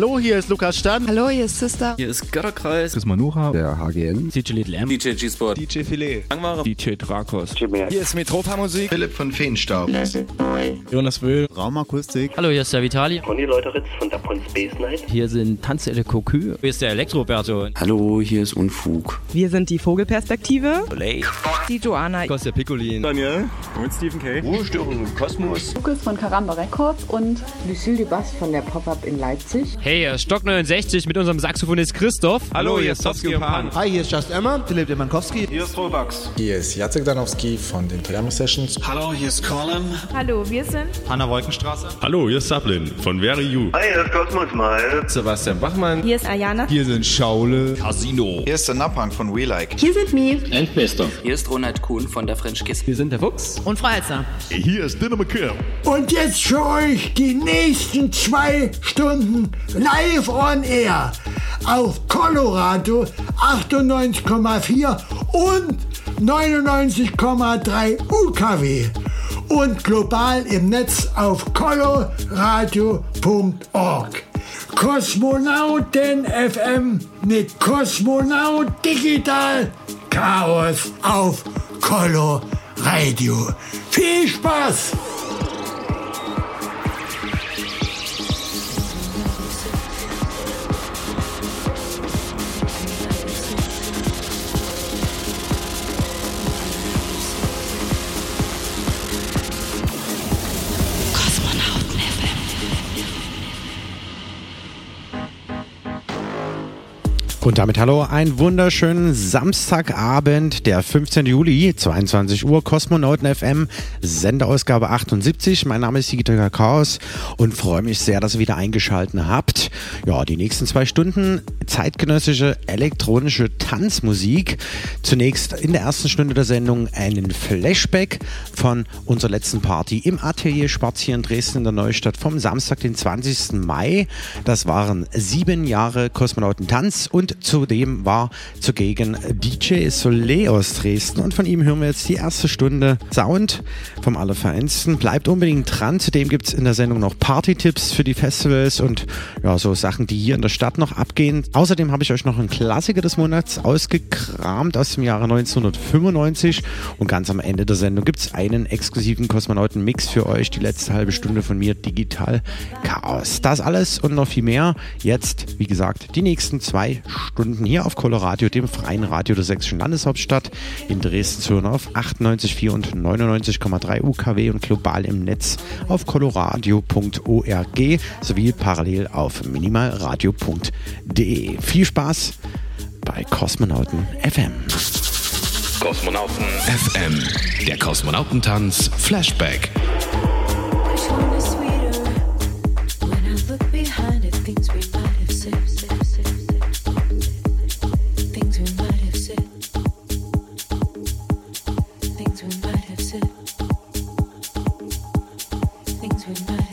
Hallo, hier ist Lukas Stan. Hallo, hier ist Sister. Hier ist Götterkreis. Chris Manuha. Der HGN. DJ Little M. DJ G-Sport. DJ Filet. Langware. DJ Drakos. Hier ist Metropa Musik. Philipp von Feenstaub. Jonas Wöhl. Raumakustik. Hallo, hier ist der Vitali. Conny Leuteritz von der Pon Space Night. Hier sind Tanzelle Cocu. Hier ist der Elektroberto. Hallo, hier ist Unfug. Wir sind die Vogelperspektive. Blake. Die Joanna. Kostja Piccolin. Daniel. Und Stephen K. Ruhestörung im Kosmos. Lukas von Karamba Records und Lucille Dubas von der Pop-Up in Leipzig. Hey, hier ist Stock 69 mit unserem Saxophonist Christoph. Hallo, hier ist Towski und Pan. Hi, hier ist Just Emma, Philipp Demankowski. Hier ist Robax. Hier ist Jacek Danowski von den Triamo Sessions. Hallo, hier ist Colin. Hallo, wir sind Hanna Wolkenstraße. Hallo, hier ist Sablin von Very You. Hi, hier ist Cosmos Mal. Sebastian Bachmann. Hier ist Ayana. Hier sind Schaule. Casino. Hier ist der Napang von We Like. Hier sind Mi. Endbester. Hier ist Ronald Kuhn von der French Kiss. Wir sind der Fuchs. Und Freizer. Hier ist Dinner McKill. Und jetzt für euch die nächsten zwei Stunden live on air auf Colorado 98,4 und 99,3 UKW und global im Netz auf coloradio.org. Kosmonauten FM mit Kosmonaut Digital Chaos auf Colo Radio. Viel Spaß! Und damit hallo, einen wunderschönen Samstagabend, der 15. Juli, 22 Uhr, Kosmonauten FM, Sendeausgabe 78. Mein Name ist Digital Chaos und freue mich sehr, dass ihr wieder eingeschaltet habt. Ja, die nächsten zwei Stunden zeitgenössische elektronische Tanzmusik. Zunächst in der ersten Stunde der Sendung einen Flashback von unserer letzten Party im Atelier Schwarz hier in Dresden in der Neustadt vom Samstag, den 20. Mai. Das waren sieben Jahre Kosmonautentanz und zudem war zugegen DJ Soleil aus Dresden und von ihm hören wir jetzt die erste Stunde Sound vom Allerfeinsten. Bleibt unbedingt dran, zudem gibt es in der Sendung noch Party-Tipps für die Festivals und ja, so Sachen, die hier in der Stadt noch abgehen. Außerdem habe ich euch noch einen Klassiker des Monats ausgekramt aus dem Jahre 1995 und ganz am Ende der Sendung gibt es einen exklusiven Kosmonauten-Mix für euch, die letzte halbe Stunde von mir, Digital Chaos. Das alles und noch viel mehr. Jetzt, wie gesagt, die nächsten zwei Stunden hier auf Coloradio, dem freien Radio der sächsischen Landeshauptstadt in Dresden zu hören auf 98,4 und 99,3 UKW und global im Netz auf coloradio.org sowie parallel auf minimalradio.de. Viel Spaß bei Kosmonauten FM. Kosmonauten FM, der Kosmonautentanz Flashback. tonight.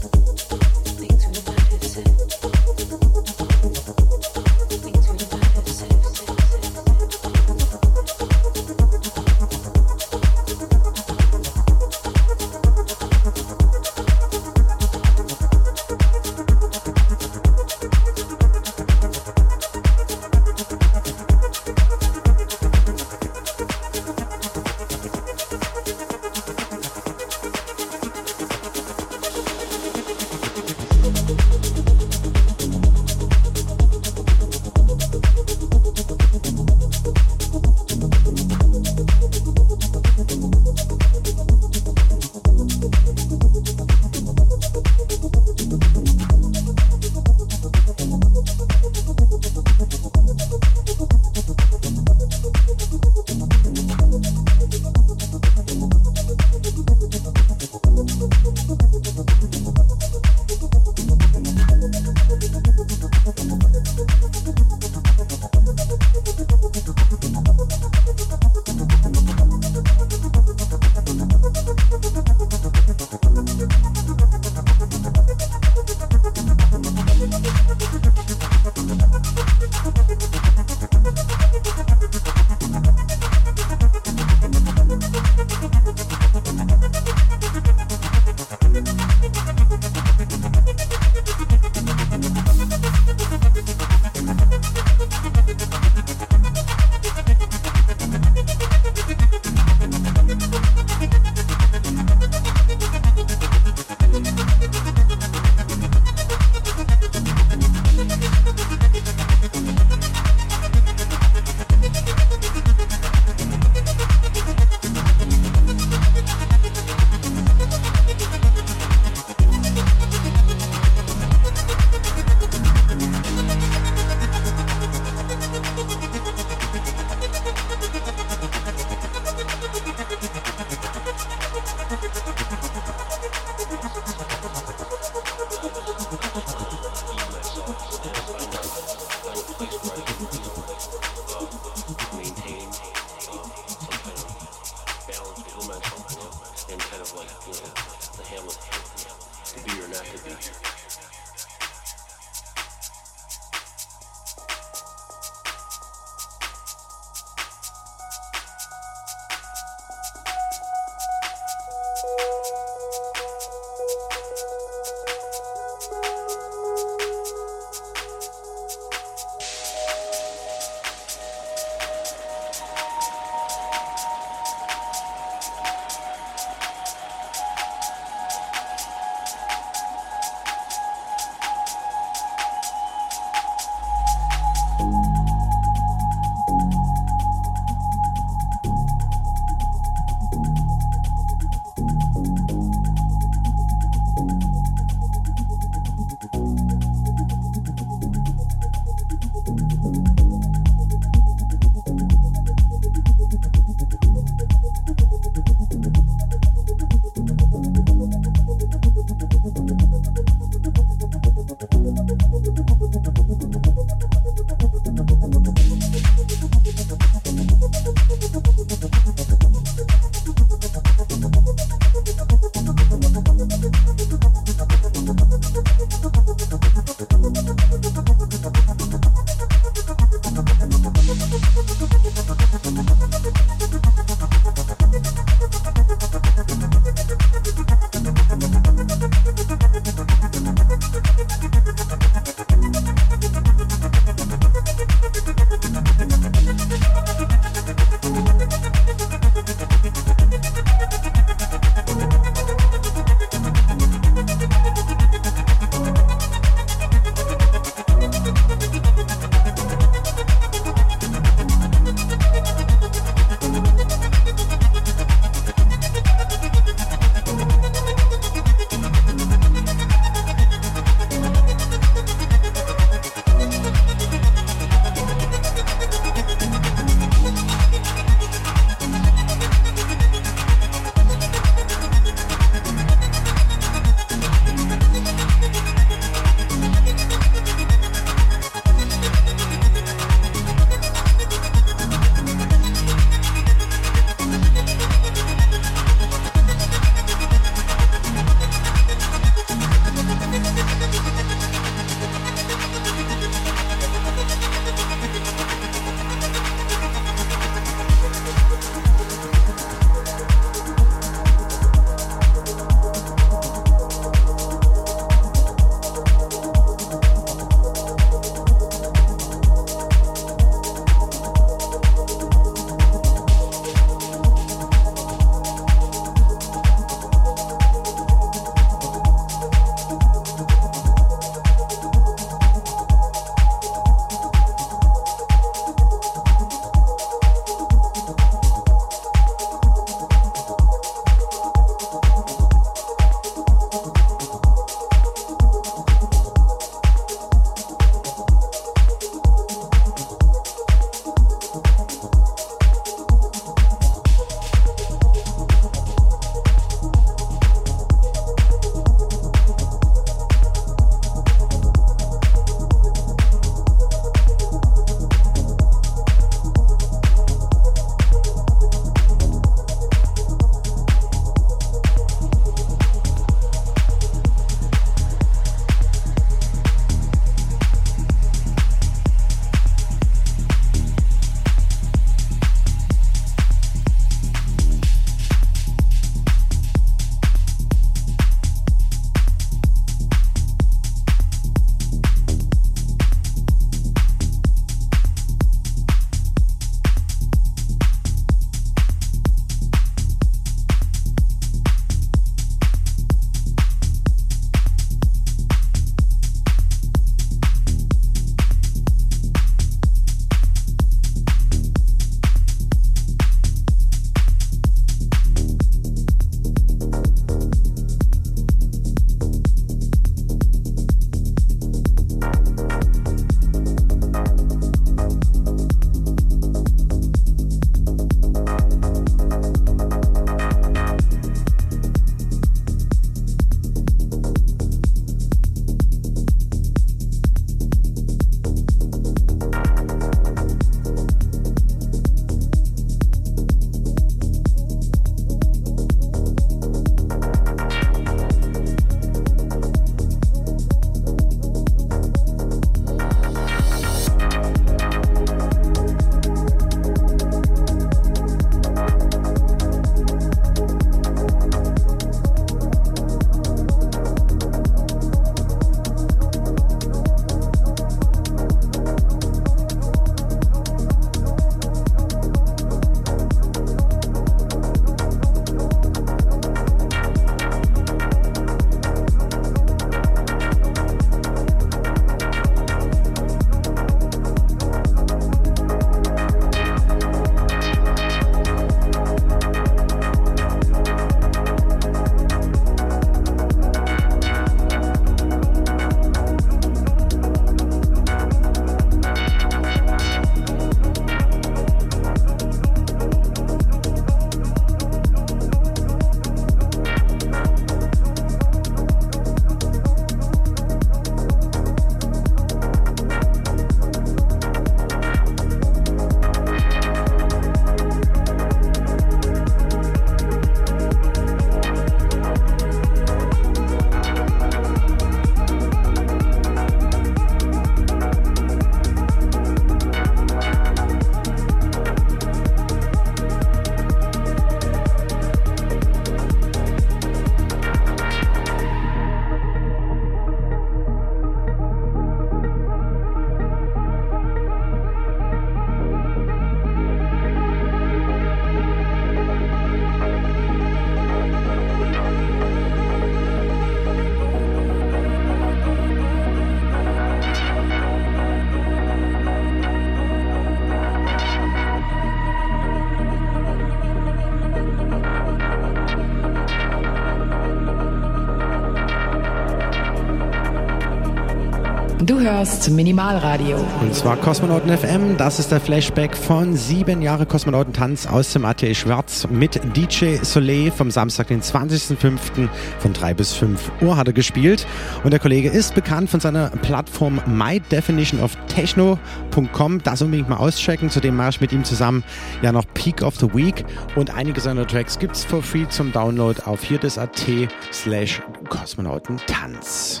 Du hörst Minimalradio. Und zwar Kosmonauten FM. Das ist der Flashback von sieben Jahre Kosmonautentanz aus dem Atelier Schwarz mit DJ Soleil vom Samstag, den 20.05. von 3 bis 5 Uhr hat er gespielt. Und der Kollege ist bekannt von seiner Plattform mydefinitionoftechno.com. Das unbedingt mal auschecken. Zudem mache ich mit ihm zusammen ja noch Peak of the Week. Und einige seiner Tracks gibt es for free zum Download auf hirdes.at slash Kosmonautentanz.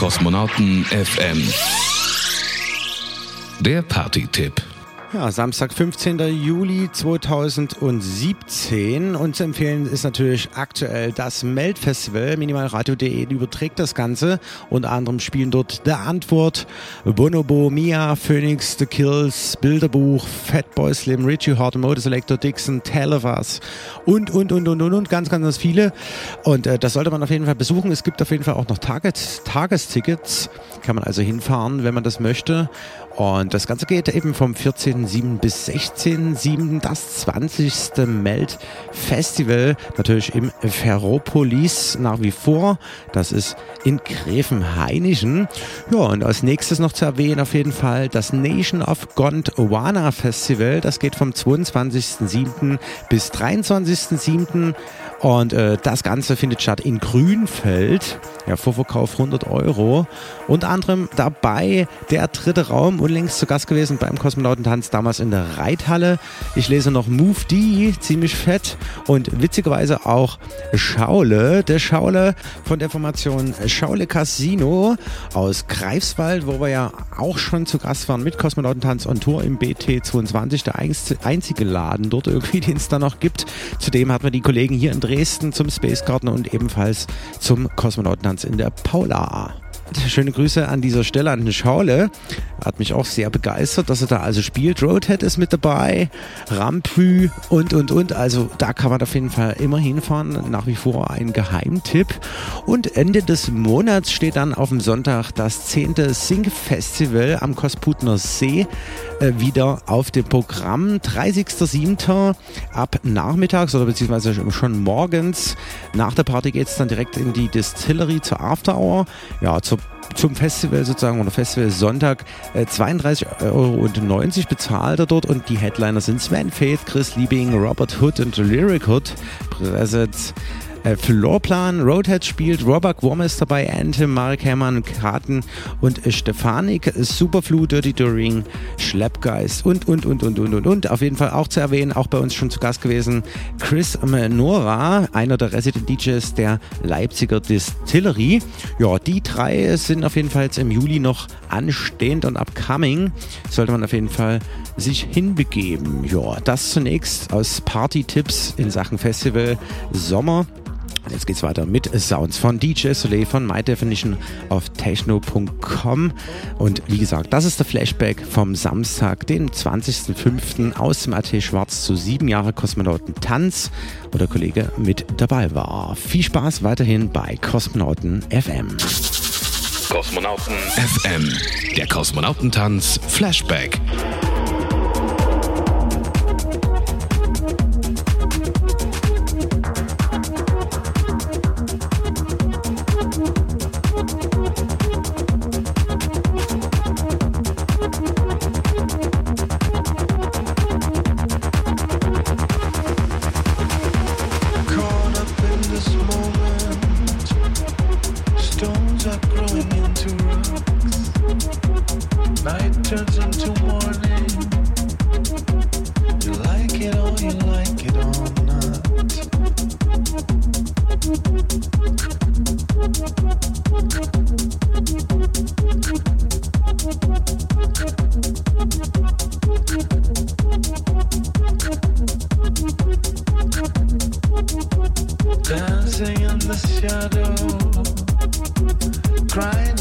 Kosmonauten FM. Der Party-Tipp. Ja, Samstag, 15. Juli 2017. Und zu empfehlen ist natürlich aktuell das Melt-Festival. Minimalradio.de überträgt das Ganze. Unter anderem spielen dort The Antwort, Bonobo, Mia, Phoenix, The Kills, Bilderbuch, Fatboy Slim, Richie Hart, Motor Selector, Dixon, Televas und, und, und, und, und, und, ganz, ganz, ganz viele. Und äh, das sollte man auf jeden Fall besuchen. Es gibt auf jeden Fall auch noch Tages Tagestickets. Kann man also hinfahren, wenn man das möchte. Und das Ganze geht eben vom 14.07. bis 16.07. das 20. Melt Festival. Natürlich im Ferropolis nach wie vor. Das ist in Gräfenhainichen. Ja, und als nächstes noch zu erwähnen auf jeden Fall das Nation of Gondwana Festival. Das geht vom 22.07. bis 23.07. Und äh, das Ganze findet statt in Grünfeld. Ja, Vorverkauf 100 Euro. Unter anderem dabei der dritte Raum, unlängst zu Gast gewesen beim Kosmonautentanz, damals in der Reithalle. Ich lese noch Move D, ziemlich fett. Und witzigerweise auch Schaule, der Schaule von der Formation Schaule Casino aus Greifswald, wo wir ja auch schon zu Gast waren mit Kosmonautentanz on Tour im BT22, der einzige Laden dort irgendwie, den es da noch gibt. Zudem hatten wir die Kollegen hier in Dresden zum Space Garden und ebenfalls zum Kosmonautentanz in der Paula. Schöne Grüße an dieser Stelle an den Schaule. Hat mich auch sehr begeistert, dass er da also spielt. Roadhead ist mit dabei, Rampü und, und, und. Also da kann man auf jeden Fall immer hinfahren. Nach wie vor ein Geheimtipp. Und Ende des Monats steht dann auf dem Sonntag das 10. Sync Festival am Kosputner See wieder auf dem Programm. 30.07. ab nachmittags oder beziehungsweise schon morgens. Nach der Party geht es dann direkt in die Distillery zur After Hour. Ja, zur zum Festival sozusagen oder Festival Sonntag äh, 32,90 Euro bezahlt er dort und die Headliner sind Sven Faith, Chris Liebing, Robert Hood und Lyric Hood. Präsent äh, Floorplan, Roadhead spielt, Robert Worm ist dabei, Anthem, Marek Herrmann, Karten und äh, Stefanik, Superflu, Dirty During, Schleppgeist und, und, und, und, und, und, und. Auf jeden Fall auch zu erwähnen, auch bei uns schon zu Gast gewesen, Chris Menora, einer der Resident DJs der Leipziger Distillery. Ja, die drei sind auf jeden Fall jetzt im Juli noch anstehend und upcoming. Sollte man auf jeden Fall sich hinbegeben. Ja, das zunächst aus Party-Tipps in Sachen Festival Sommer. Jetzt geht's weiter mit Sounds von DJ Soleil von My Definition auf techno.com. Und wie gesagt, das ist der Flashback vom Samstag, den 20.05. aus dem AT Schwarz zu sieben Jahre Kosmonauten Tanz, wo der Kollege mit dabei war. Viel Spaß weiterhin bei Kosmonauten FM. Kosmonauten FM, der Kosmonautentanz Flashback. Dancing in the shadow, crying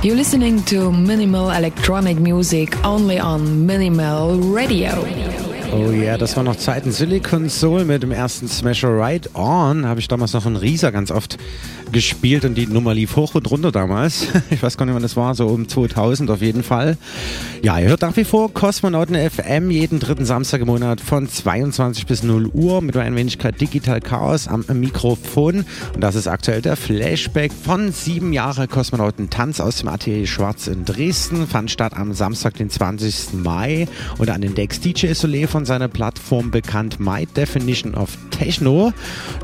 You're listening to minimal electronic music only on Minimal Radio. Oh ja, yeah, das war noch Zeiten Silicon Soul mit dem ersten Smasher Right On. Habe ich damals noch von Risa ganz oft gespielt und die Nummer lief hoch und runter damals. Ich weiß gar nicht, wann das war, so um 2000 auf jeden Fall. Ja, ihr hört nach wie vor Kosmonauten FM jeden dritten Samstag im Monat von 22 bis 0 Uhr mit einer Wenigkeit Digital Chaos am Mikrofon. Und das ist aktuell der Flashback von sieben Jahre Kosmonauten Tanz aus dem Atelier Schwarz in Dresden. Fand statt am Samstag, den 20. Mai und an den Decks DJ Soleil von seiner Plattform bekannt My Definition of Techno.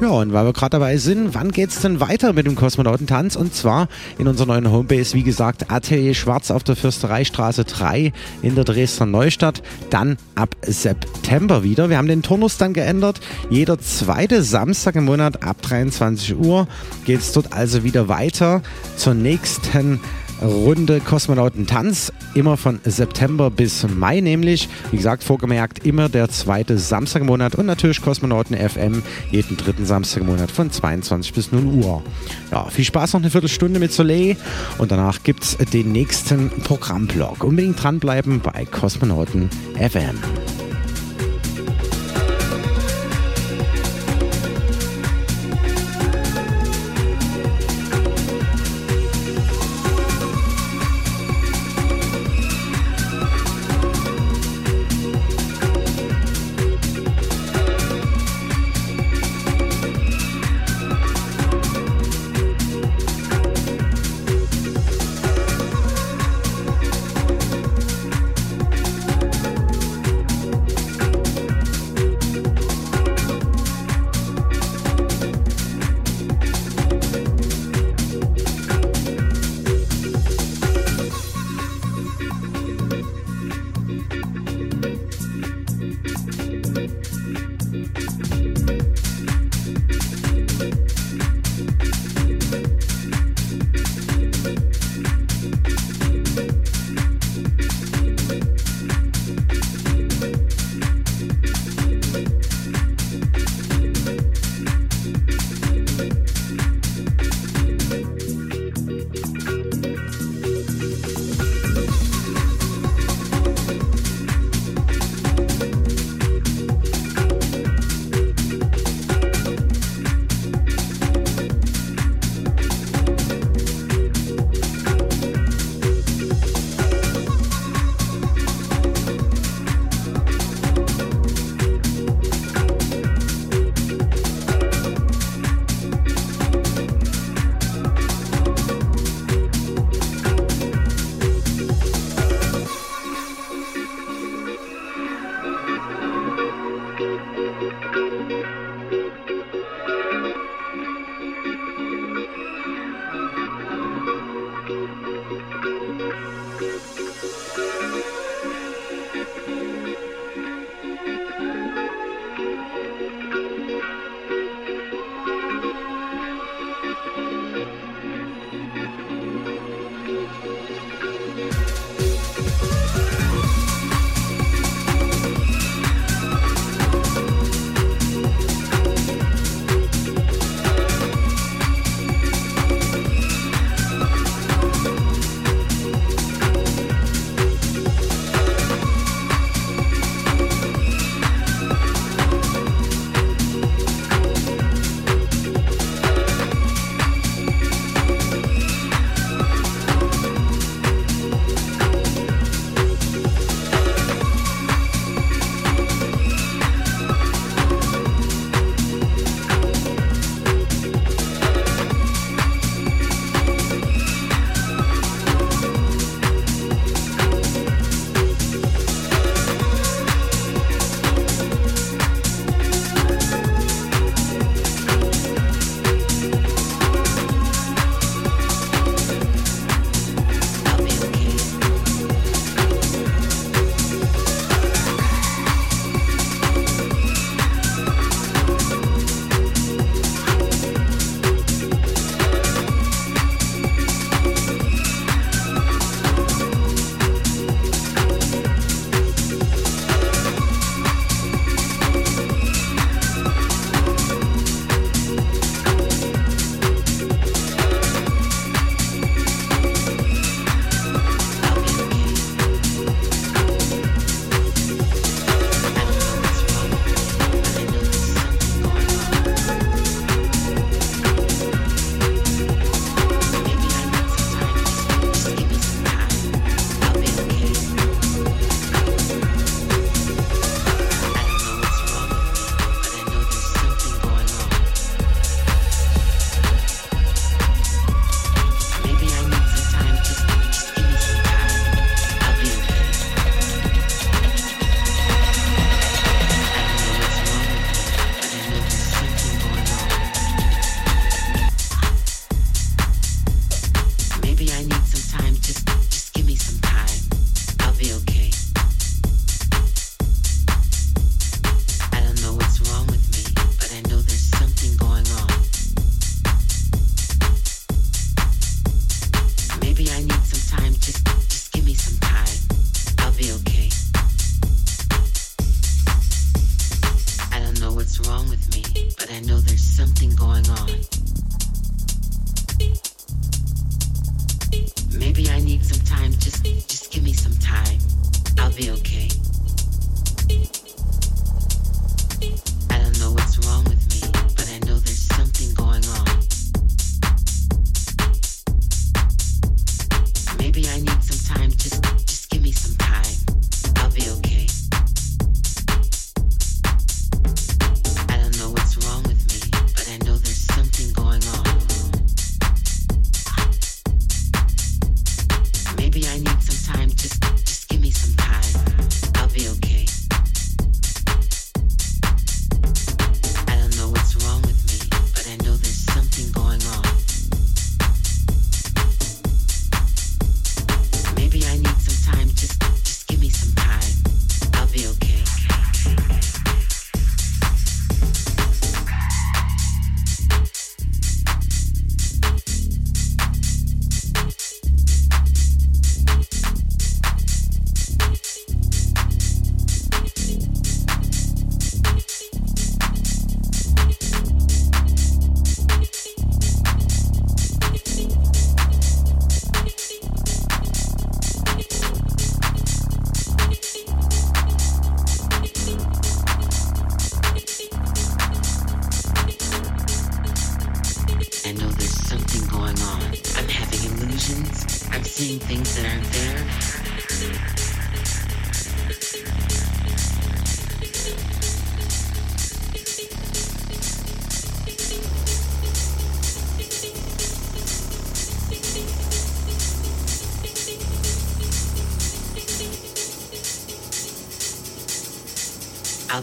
Ja, und weil wir gerade dabei sind, wann geht's denn weiter mit dem Kosmonautentanz? Und zwar in unserer neuen Homebase, wie gesagt, Atelier Schwarz auf der Fürstereistraße 3 in der Dresdner Neustadt. Dann ab September wieder. Wir haben den Turnus dann geändert. Jeder zweite Samstag im Monat ab 23 Uhr geht es dort also wieder weiter zur nächsten Runde Kosmonautentanz, immer von September bis Mai nämlich. Wie gesagt, vorgemerkt, immer der zweite Samstag im Monat und natürlich Kosmonauten FM jeden dritten Samstag im Monat von 22 bis 0 Uhr. Ja, viel Spaß noch eine Viertelstunde mit Soleil und danach gibt es den nächsten Programmblock. Unbedingt dranbleiben bei Kosmonauten FM.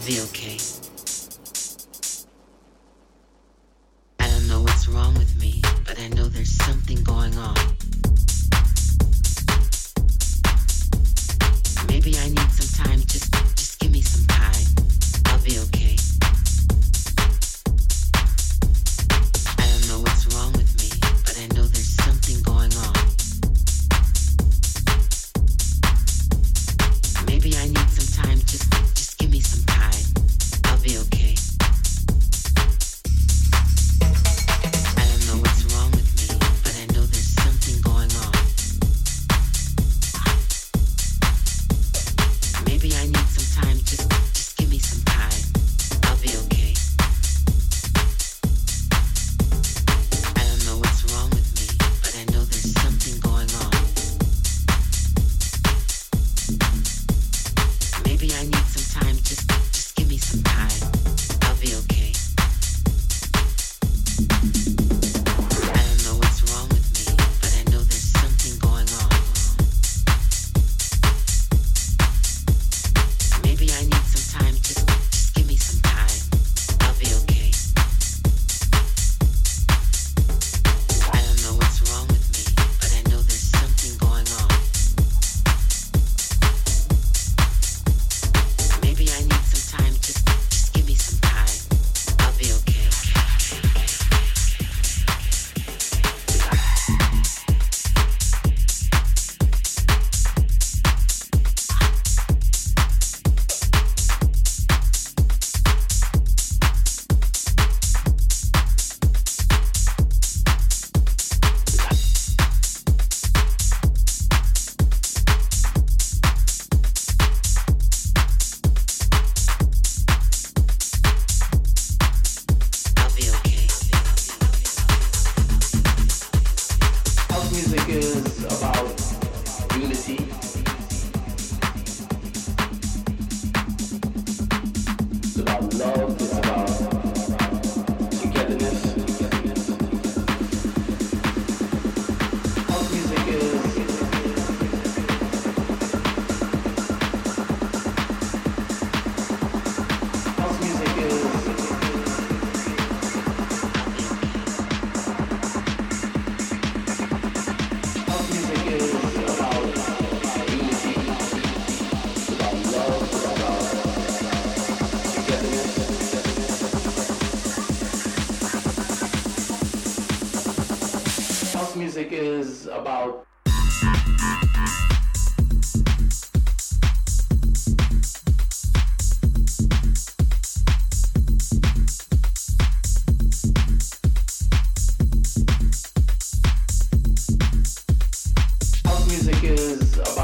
Viuk. about music is about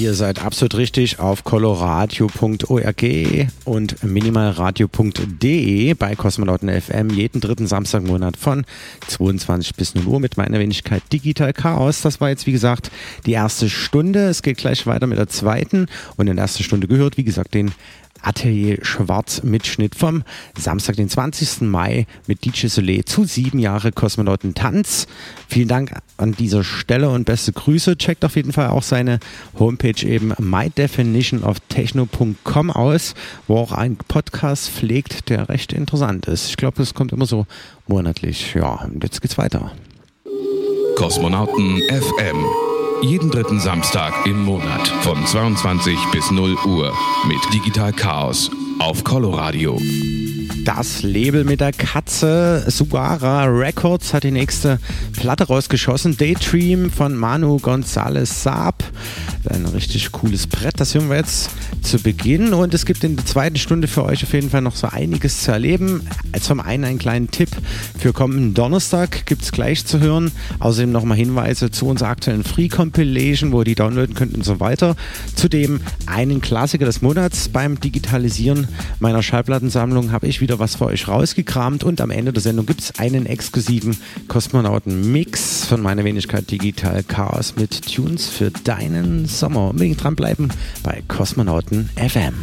Ihr seid absolut richtig auf coloradio.org und minimalradio.de bei Kosmonauten FM jeden dritten Samstagmonat von 22 bis 0 Uhr mit meiner Wenigkeit Digital Chaos. Das war jetzt, wie gesagt, die erste Stunde. Es geht gleich weiter mit der zweiten und in der ersten Stunde gehört, wie gesagt, den Atelier Schwarz Mitschnitt vom Samstag, den 20. Mai mit DJ Soleil zu sieben Jahre Kosmonauten Tanz. Vielen Dank an dieser Stelle und beste Grüße. Checkt auf jeden Fall auch seine Homepage eben mydefinitionoftechno.com aus, wo auch ein Podcast pflegt, der recht interessant ist. Ich glaube, es kommt immer so monatlich. Ja, und jetzt geht's weiter. Kosmonauten FM jeden dritten Samstag im Monat von 22 bis 0 Uhr mit Digital Chaos auf Coloradio. Das Label mit der Katze, Sugara Records, hat die nächste Platte rausgeschossen. Daydream von Manu González Saab. Ein richtig cooles Brett, das hören wir jetzt zu Beginn. Und es gibt in der zweiten Stunde für euch auf jeden Fall noch so einiges zu erleben. Zum einen einen kleinen Tipp für kommenden Donnerstag gibt es gleich zu hören. Außerdem nochmal Hinweise zu unserer aktuellen Free Compilation, wo ihr die downloaden könnt und so weiter. Zudem einen Klassiker des Monats beim Digitalisieren meiner Schallplattensammlung habe ich wieder was für euch rausgekramt und am Ende der Sendung gibt es einen exklusiven Kosmonauten-Mix von meiner Wenigkeit Digital Chaos mit Tunes für deinen Sommer. Unbedingt dranbleiben bei Kosmonauten FM.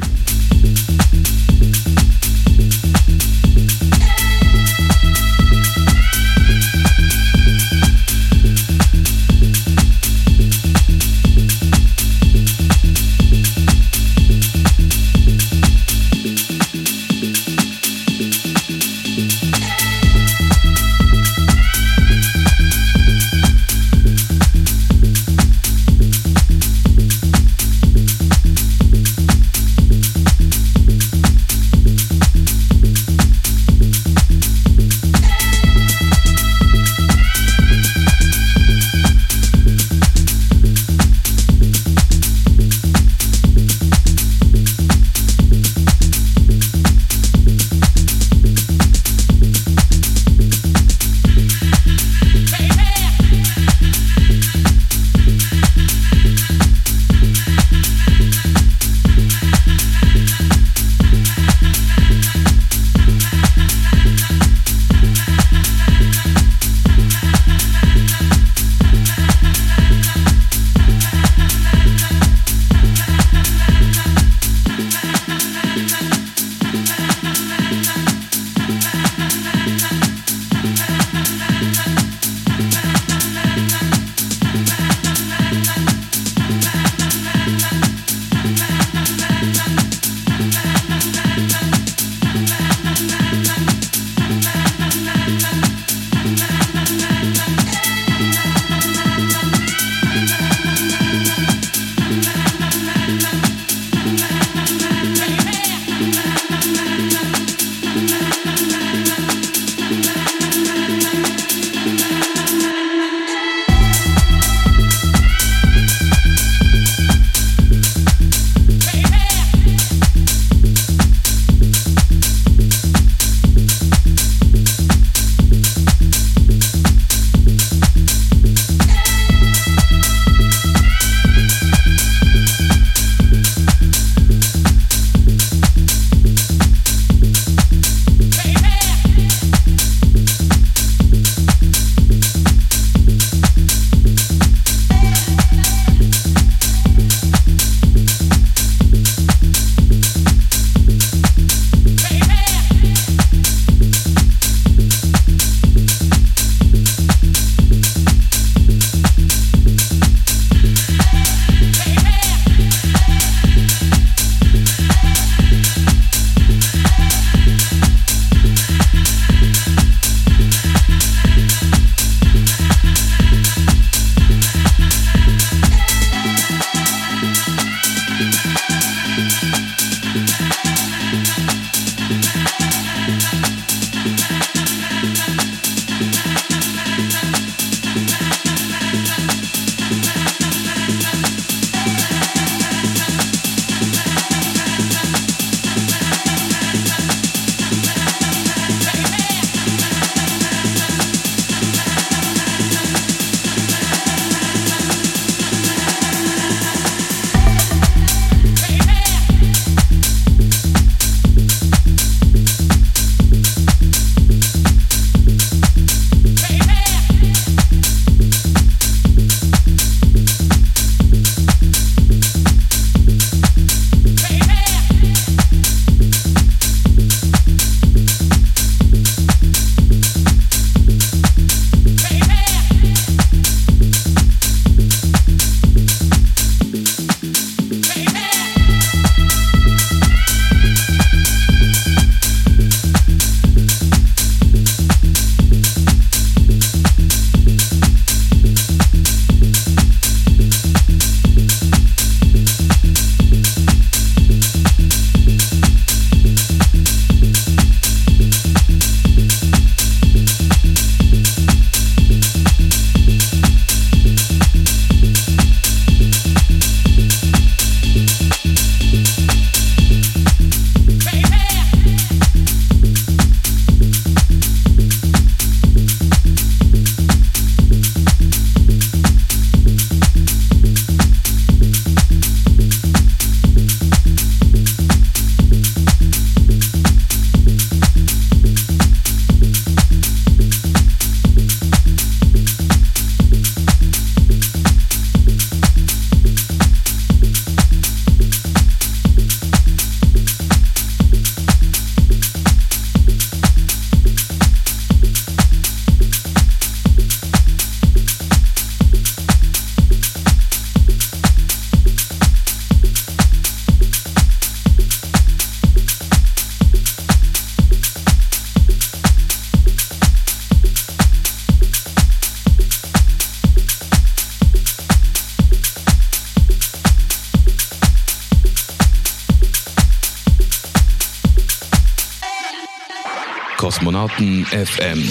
Kosmonauten FM.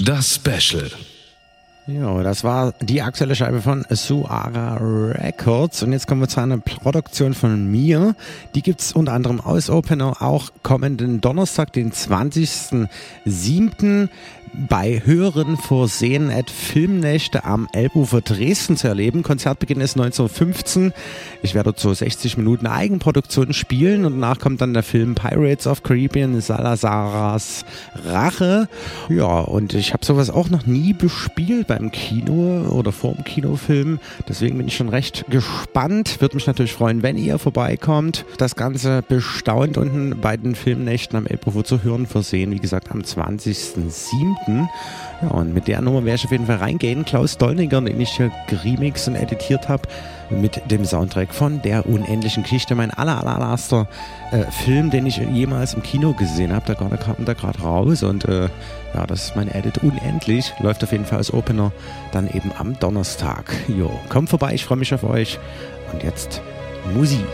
Das Special. Ja, das war die aktuelle Scheibe von Suara Records. Und jetzt kommen wir zu einer Produktion von mir. Die gibt's unter anderem aus Opener auch kommenden Donnerstag, den 20.07 bei höheren Vorsehen at Filmnächte am Elbufer Dresden zu erleben. Konzertbeginn ist 1915. Ich werde dort so 60 Minuten Eigenproduktion spielen und danach kommt dann der Film Pirates of Caribbean Salazar's Rache. Ja, und ich habe sowas auch noch nie bespielt beim Kino oder vorm Kinofilm. Deswegen bin ich schon recht gespannt. Würde mich natürlich freuen, wenn ihr vorbeikommt. Das Ganze bestaunt unten bei den Filmnächten am Elbufer zu hören versehen. Wie gesagt, am 20.07. Ja, und mit der Nummer werde ich auf jeden Fall reingehen. Klaus Dolniger, den ich hier geremixed und editiert habe, mit dem Soundtrack von Der unendlichen Geschichte. Mein aller, allererster äh, Film, den ich jemals im Kino gesehen habe. Da kam da gerade raus und äh, ja, das ist mein Edit unendlich. Läuft auf jeden Fall als Opener dann eben am Donnerstag. Jo, kommt vorbei, ich freue mich auf euch. Und jetzt Musik.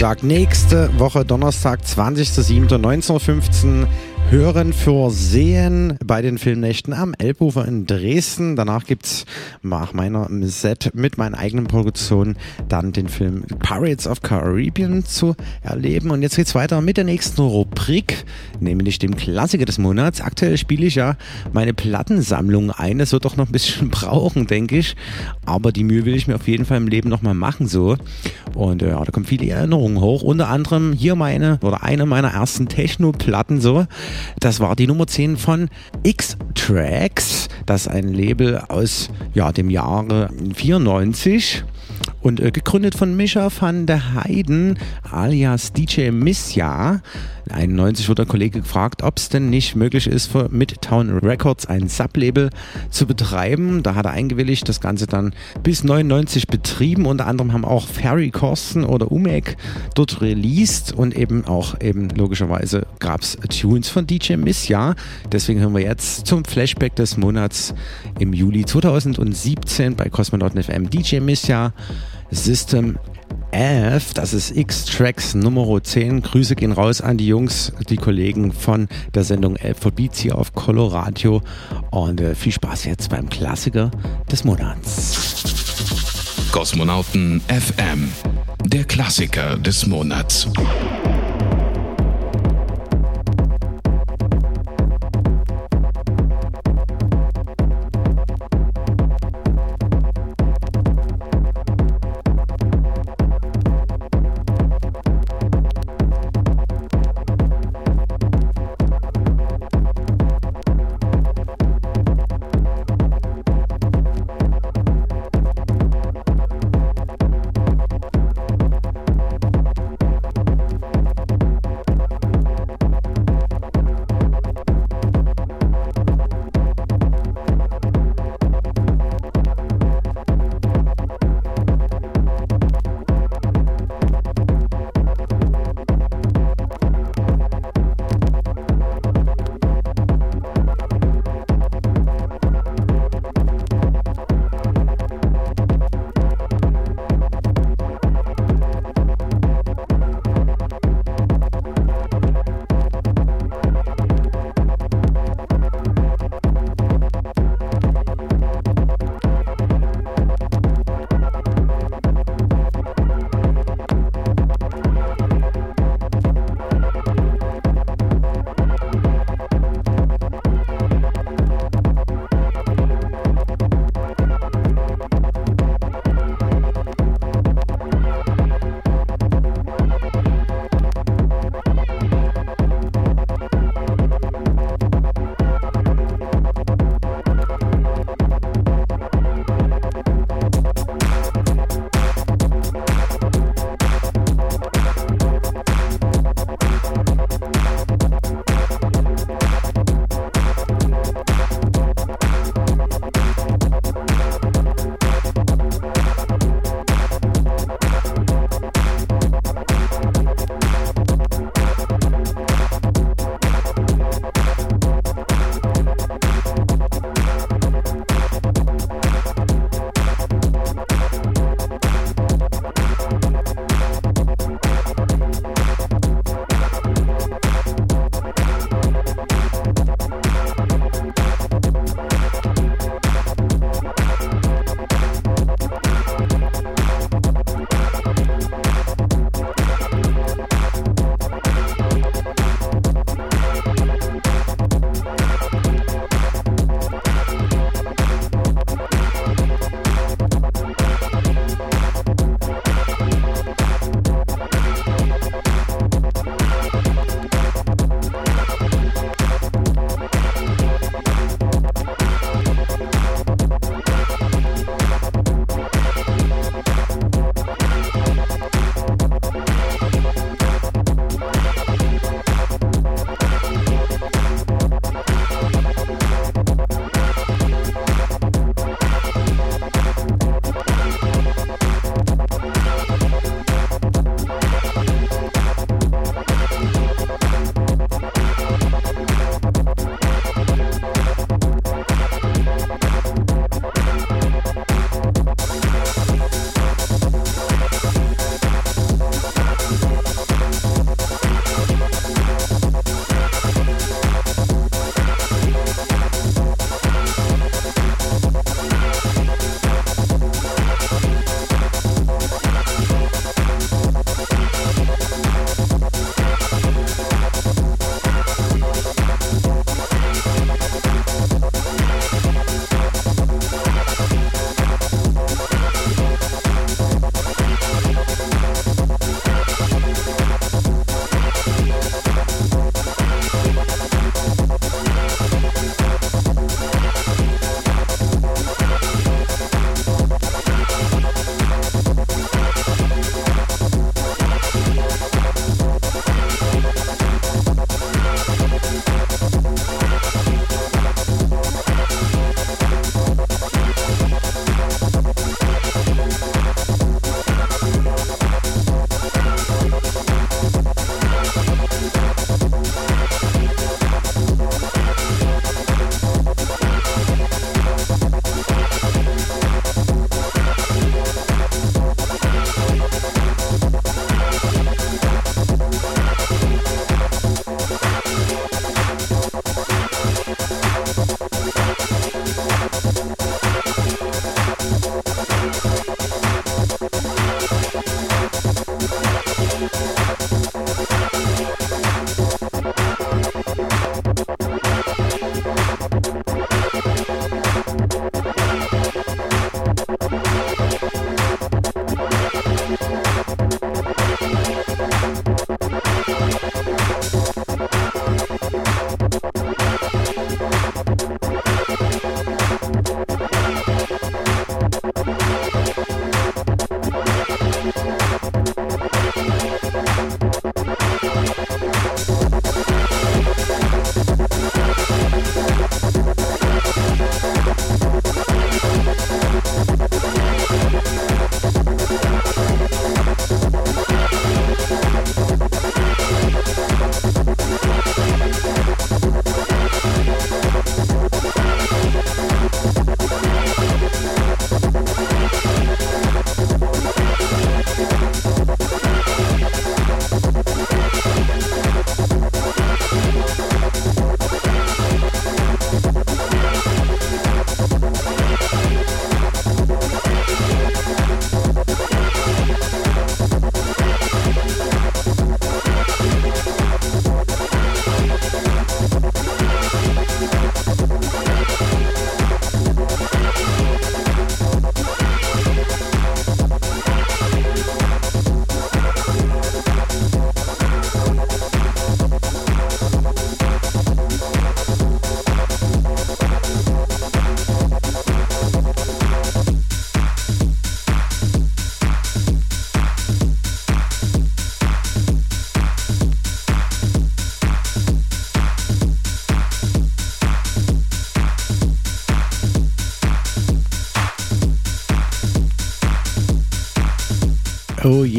Gesagt, nächste Woche Donnerstag, 20.07.19.15 Uhr hören für Sehen bei den Filmnächten am Elbufer in Dresden. Danach gibt's nach meiner Set mit meinen eigenen Produktionen dann den Film Pirates of Caribbean zu erleben. Und jetzt geht's weiter mit der nächsten Rubrik, nämlich dem Klassiker des Monats. Aktuell spiele ich ja meine Plattensammlung ein. Das wird doch noch ein bisschen brauchen, denke ich. Aber die Mühe will ich mir auf jeden Fall im Leben nochmal machen, so. Und ja, da kommen viele Erinnerungen hoch. Unter anderem hier meine oder eine meiner ersten Techno-Platten, so. Das war die Nummer 10 von X-Tracks. Das ist ein Label aus ja, dem Jahre 94 und äh, gegründet von Mischa van der Heiden alias DJ Misja. 91 wurde der Kollege gefragt, ob es denn nicht möglich ist, für Midtown Records ein Sublabel zu betreiben. Da hat er eingewilligt, das Ganze dann bis 99 betrieben. Unter anderem haben auch Ferry Corsten oder Umek dort released und eben auch eben logischerweise gab es Tunes von DJ Misja. Deswegen hören wir jetzt zum Flashback des Monats im Juli 2017 bei Cosmonauten FM DJ Misja System F, das ist X-Tracks Nummer 10. Grüße gehen raus an die Jungs, die Kollegen von der Sendung Beats hier auf Coloradio. Und äh, viel Spaß jetzt beim Klassiker des Monats. Kosmonauten FM, der Klassiker des Monats.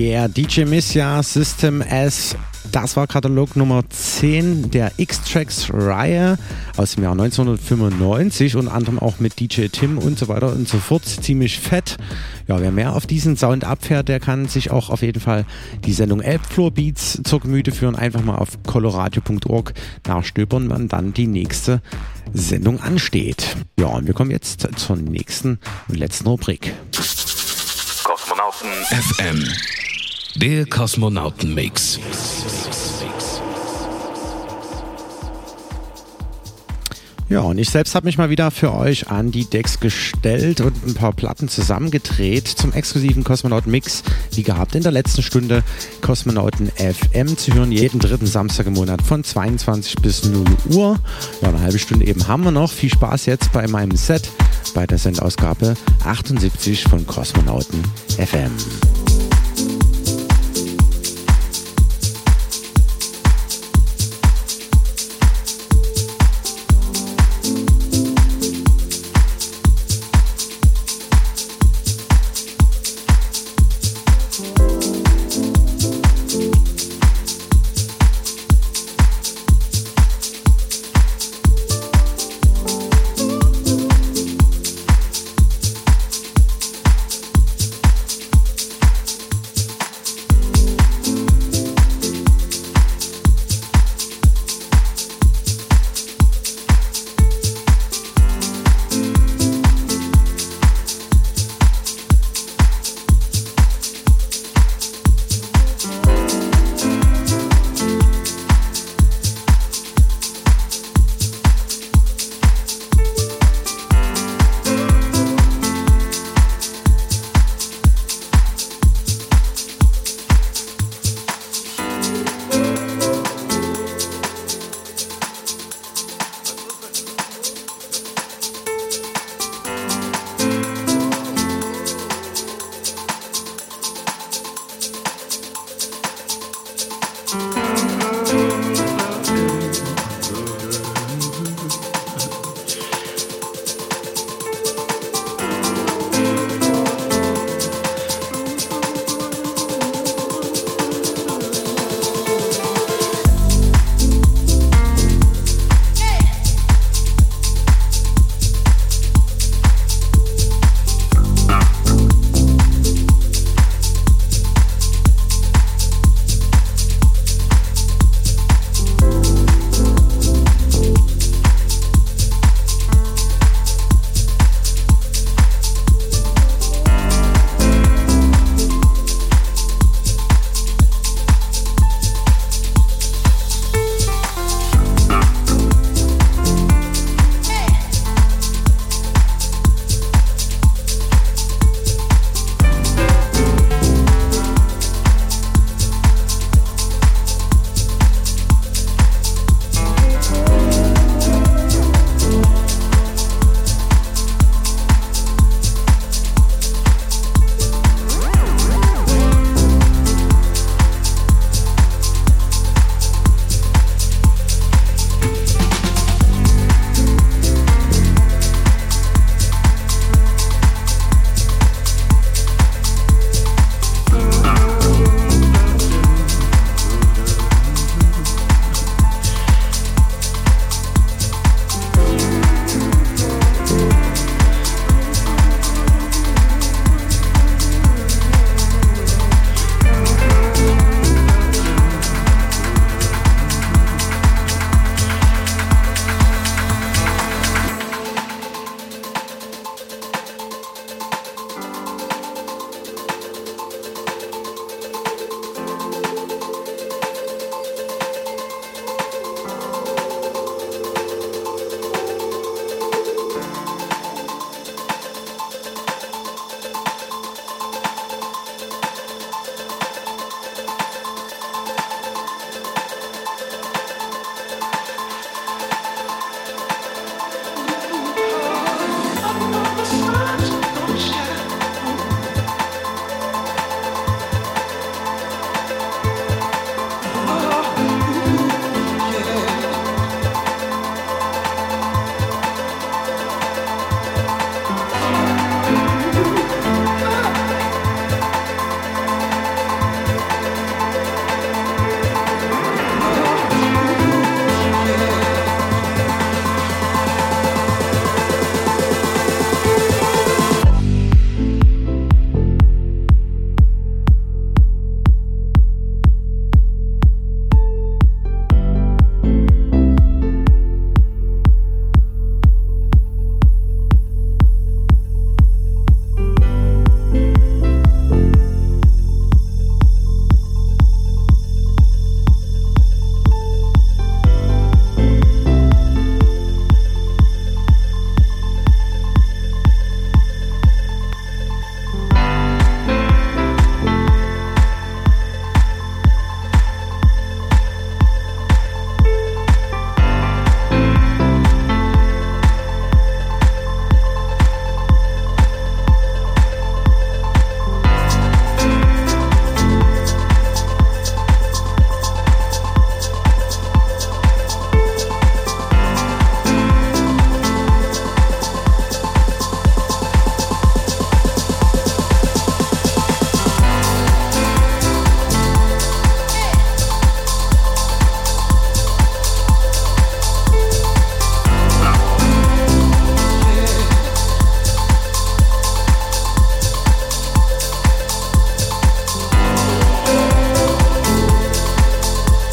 Yeah, DJ Missia System S. Das war Katalog Nummer 10 der X-Tracks-Reihe aus dem Jahr 1995, unter anderem auch mit DJ Tim und so weiter und so fort. Ziemlich fett. Ja, wer mehr auf diesen Sound abfährt, der kann sich auch auf jeden Fall die Sendung Elbfloor Beats zur Gemüte führen. Einfach mal auf coloradio.org nachstöbern, wann dann die nächste Sendung ansteht. Ja, und wir kommen jetzt zur nächsten und letzten Rubrik. Kosmonauten FM. Der Kosmonauten-Mix. Ja, und ich selbst habe mich mal wieder für euch an die Decks gestellt und ein paar Platten zusammengedreht zum exklusiven Kosmonauten-Mix. Wie gehabt in der letzten Stunde Kosmonauten FM zu hören, jeden dritten Samstag im Monat von 22 bis 0 Uhr. Ja, eine halbe Stunde eben haben wir noch. Viel Spaß jetzt bei meinem Set bei der Sendausgabe 78 von Kosmonauten FM.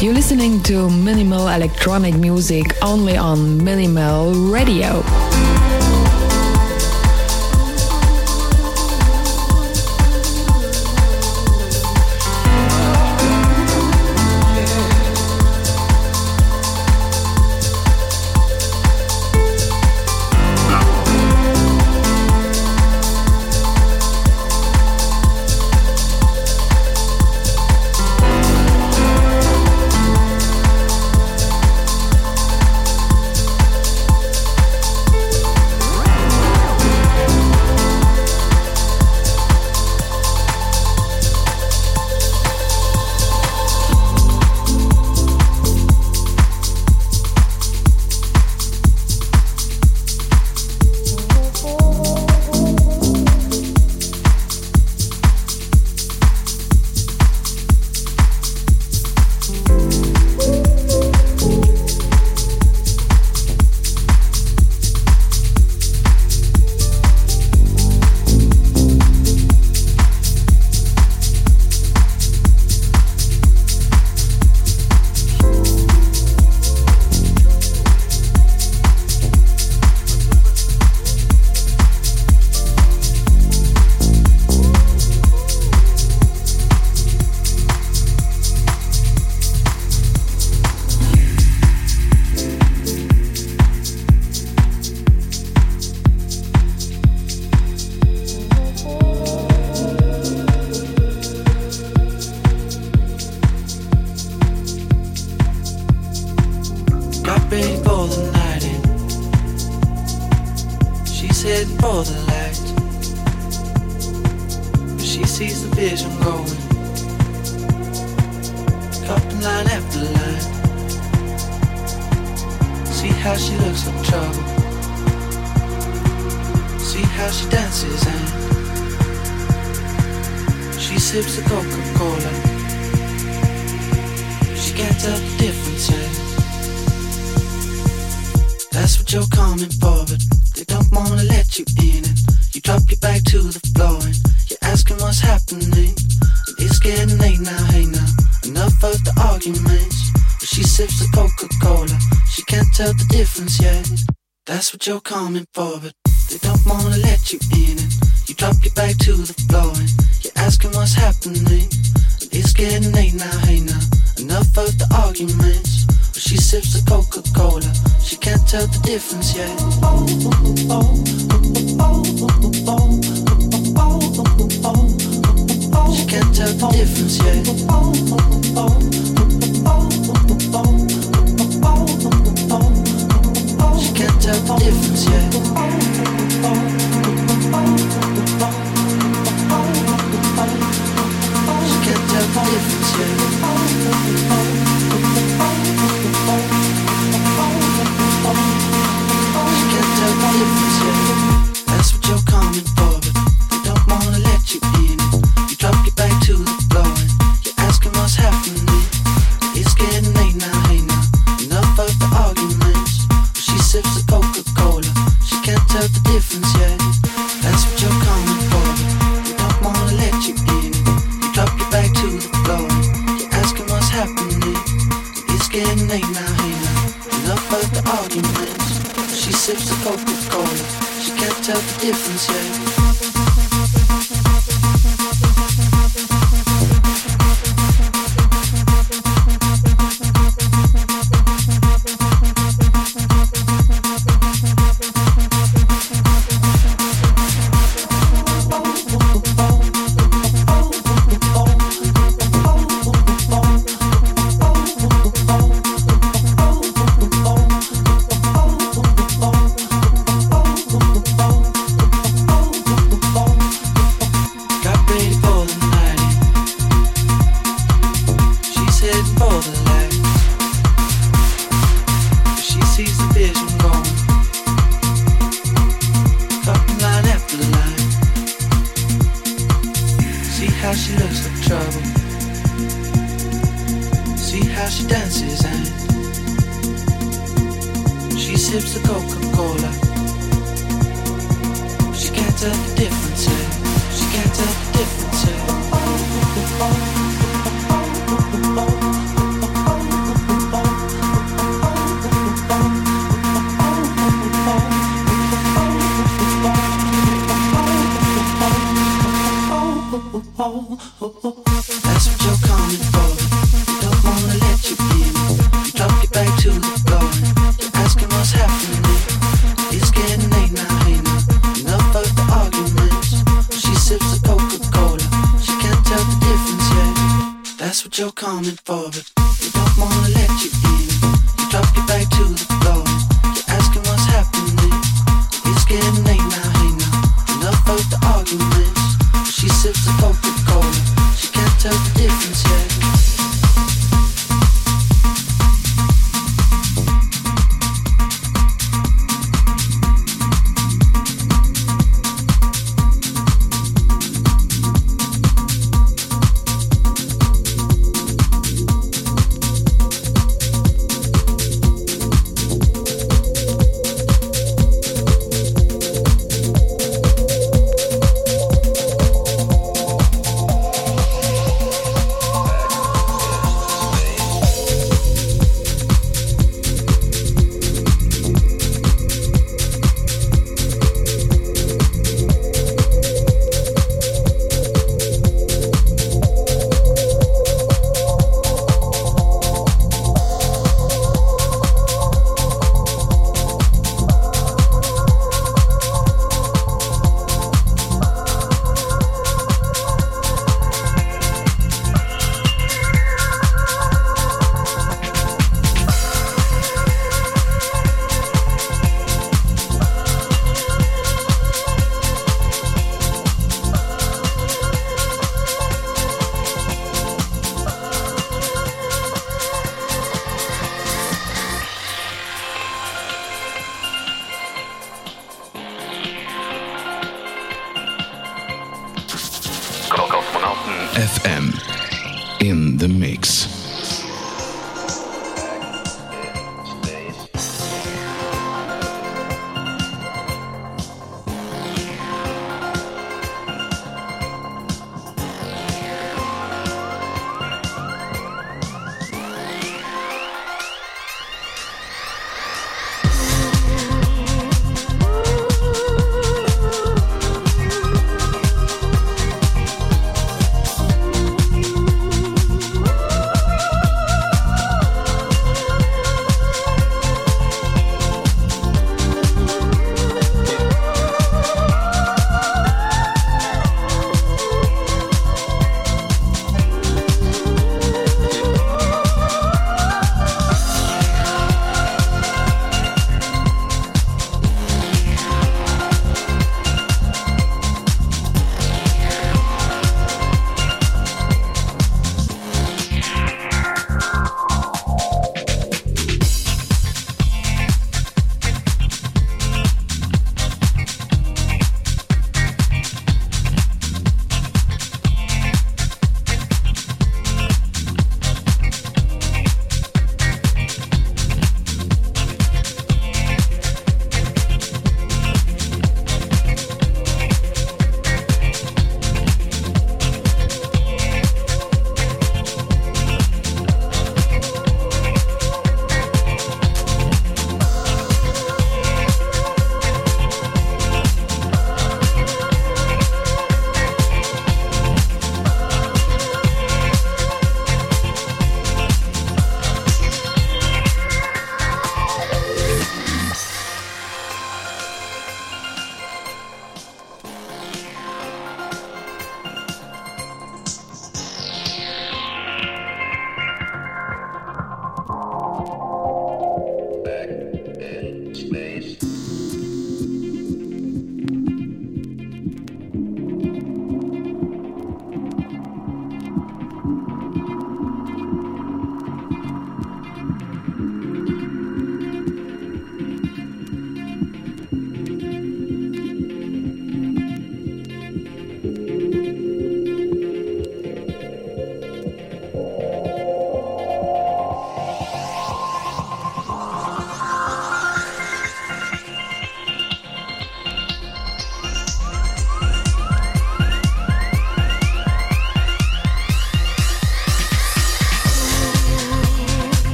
You're listening to minimal electronic music only on Minimal Radio. sips of Coke, it's cold. She can't tell the difference yet.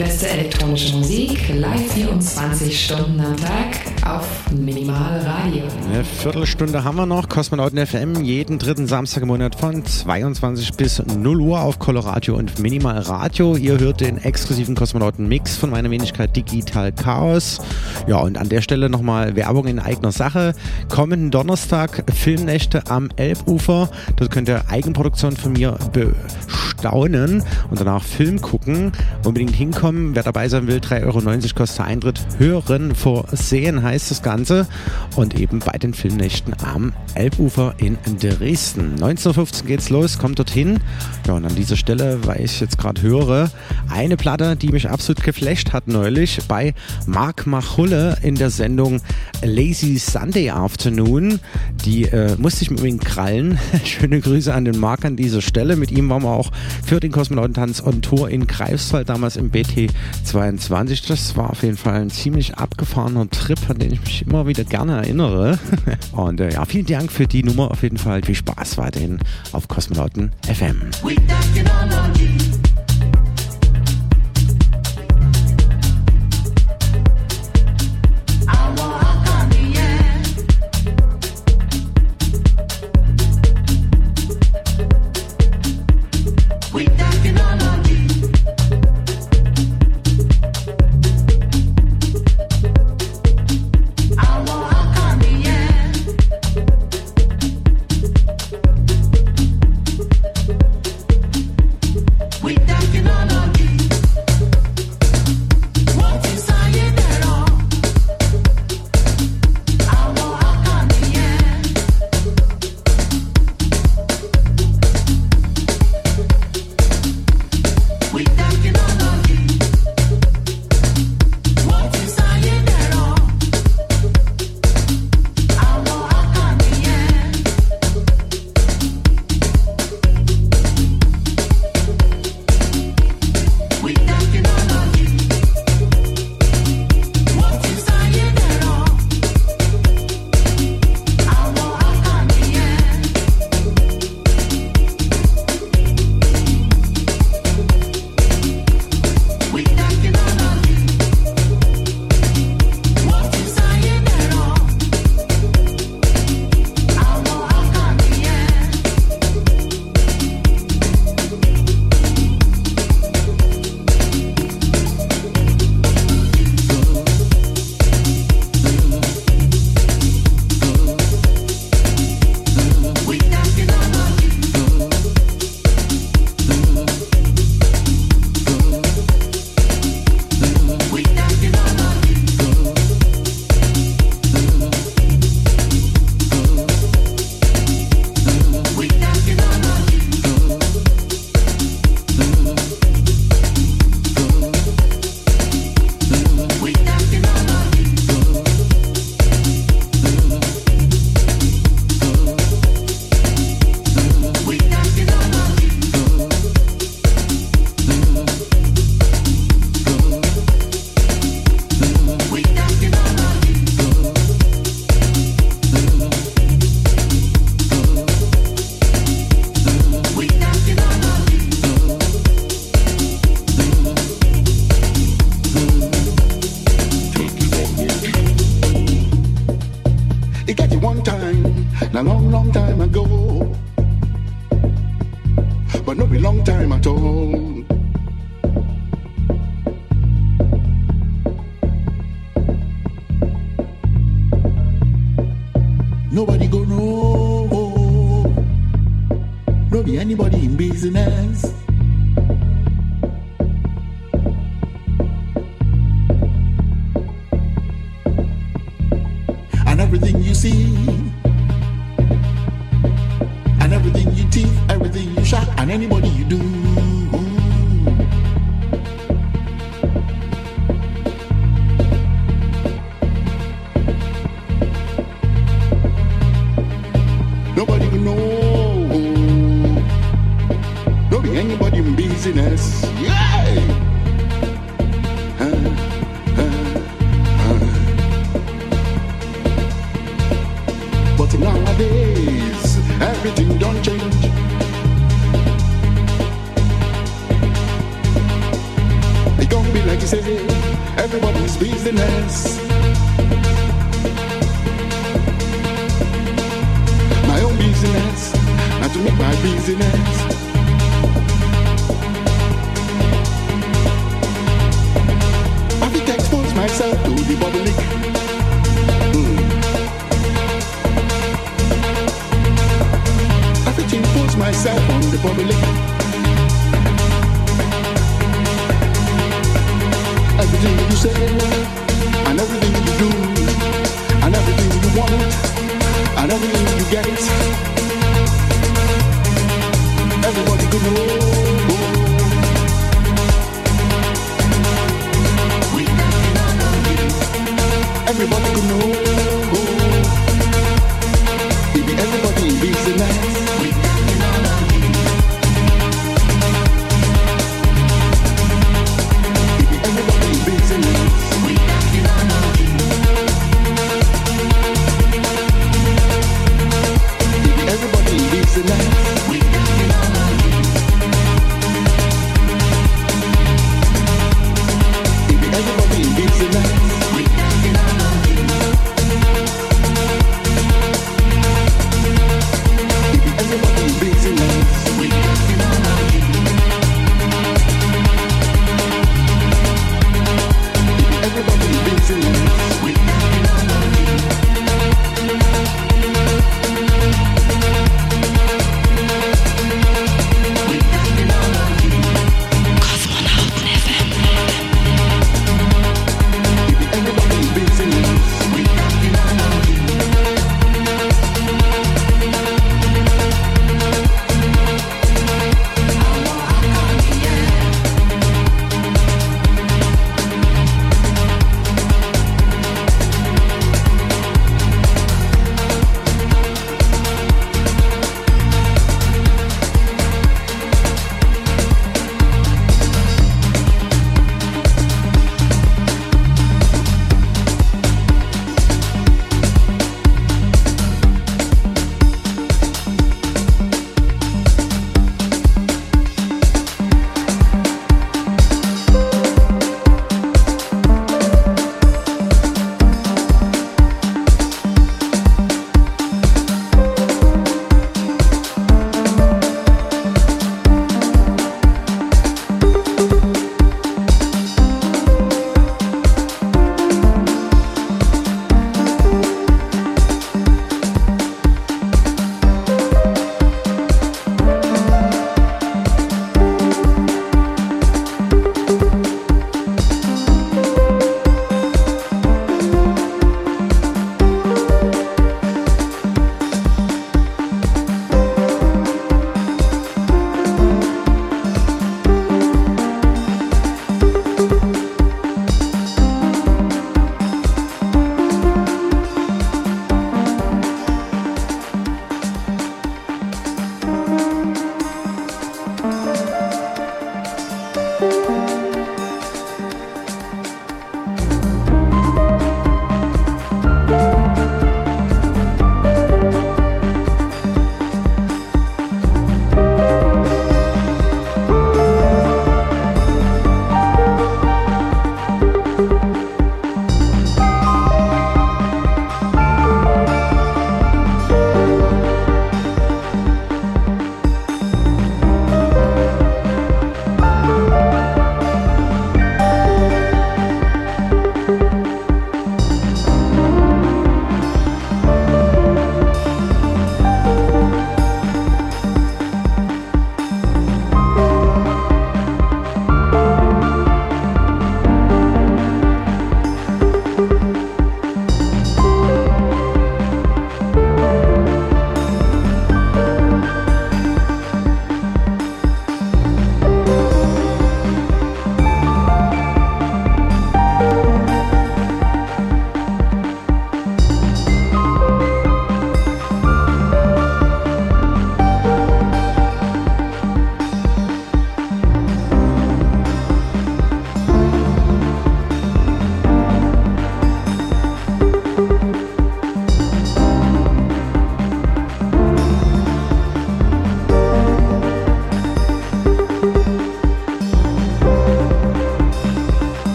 Beste elektronische Musik, live 24 Stunden am Tag auf Minimal Radio. Eine Viertelstunde haben wir noch. Kosmonauten FM jeden dritten Samstag im Monat von 22 bis 0 Uhr auf Coloradio und Minimal Radio. Ihr hört den exklusiven Kosmonauten-Mix von meiner Wenigkeit Digital Chaos. Ja, und an der Stelle nochmal Werbung in eigener Sache. Kommenden Donnerstag Filmnächte am Elbufer. Dort könnt ihr Eigenproduktion von mir bestaunen und danach Film gucken. Unbedingt hinkommen. Wer dabei sein will, 3,90 Euro kostet Eintritt. Hören vor Sehen heißt das Ganze. Und eben bei den Filmnächten am Elbufer in Dresden. 19.15 geht's los, kommt dorthin. Ja, und an dieser Stelle, weil ich jetzt gerade höre, eine Platte, die mich absolut geflasht hat neulich bei Marc Machulle in der Sendung Lazy Sunday Afternoon. Die äh, musste ich mit ihm krallen. Schöne Grüße an den Marc an dieser Stelle. Mit ihm waren wir auch für den Kosmonautentanz on Tour in Greifswald, damals im BT22. Das war auf jeden Fall ein ziemlich abgefahrener Trip, an den ich mich immer wieder gerne erinnere. Und äh, ja, vielen Dank für die Nummer auf jeden Fall. Viel Spaß weiterhin auf Kosmonauten FM.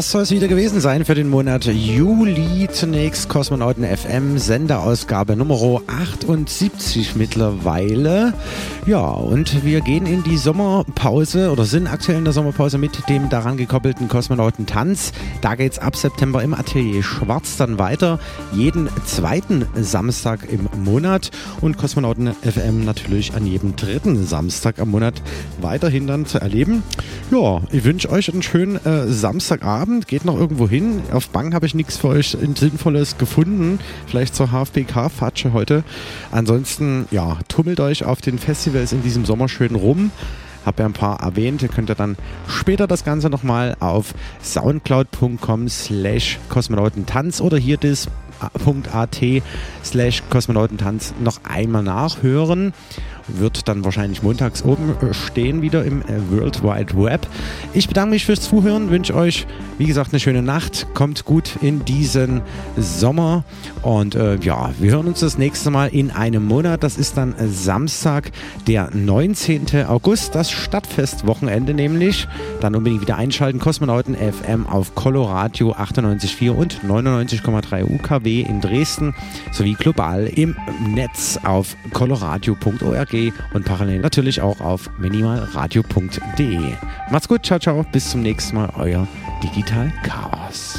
Das soll es wieder gewesen sein für den Monat Juli. Zunächst Kosmonauten FM, Senderausgabe Nummer 78 mittlerweile. Ja, und wir gehen in die Sommerpause oder sind aktuell in der Sommerpause mit dem daran gekoppelten Kosmonautentanz. Da geht es ab September im Atelier Schwarz dann weiter. Jeden zweiten Samstag im Monat und Kosmonauten FM natürlich an jedem dritten Samstag am Monat weiterhin dann zu erleben. Ja, ich wünsche euch einen schönen äh, Samstagabend. Geht noch irgendwo hin. Auf Bang habe ich nichts für euch Sinnvolles gefunden. Vielleicht zur HFBK-Fatsche heute. Ansonsten, ja, tummelt euch auf den Festivals in diesem Sommer schön rum. Hab ja ein paar erwähnt. Ihr könnt ja dann später das Ganze nochmal auf soundcloud.com slash kosmonautentanz oder hier das.at slash kosmonautentanz noch einmal nachhören wird dann wahrscheinlich montags oben stehen wieder im World Wide Web. Ich bedanke mich fürs Zuhören, wünsche euch, wie gesagt, eine schöne Nacht. Kommt gut in diesen Sommer und äh, ja, wir hören uns das nächste Mal in einem Monat. Das ist dann Samstag, der 19. August, das Stadtfestwochenende nämlich. Dann unbedingt wieder einschalten. Kosmonauten FM auf Coloradio 98,4 und 99,3 UKW in Dresden sowie global im Netz auf coloradio.org und parallel natürlich auch auf minimalradio.de. Macht's gut, ciao, ciao, bis zum nächsten Mal, euer Digital Chaos.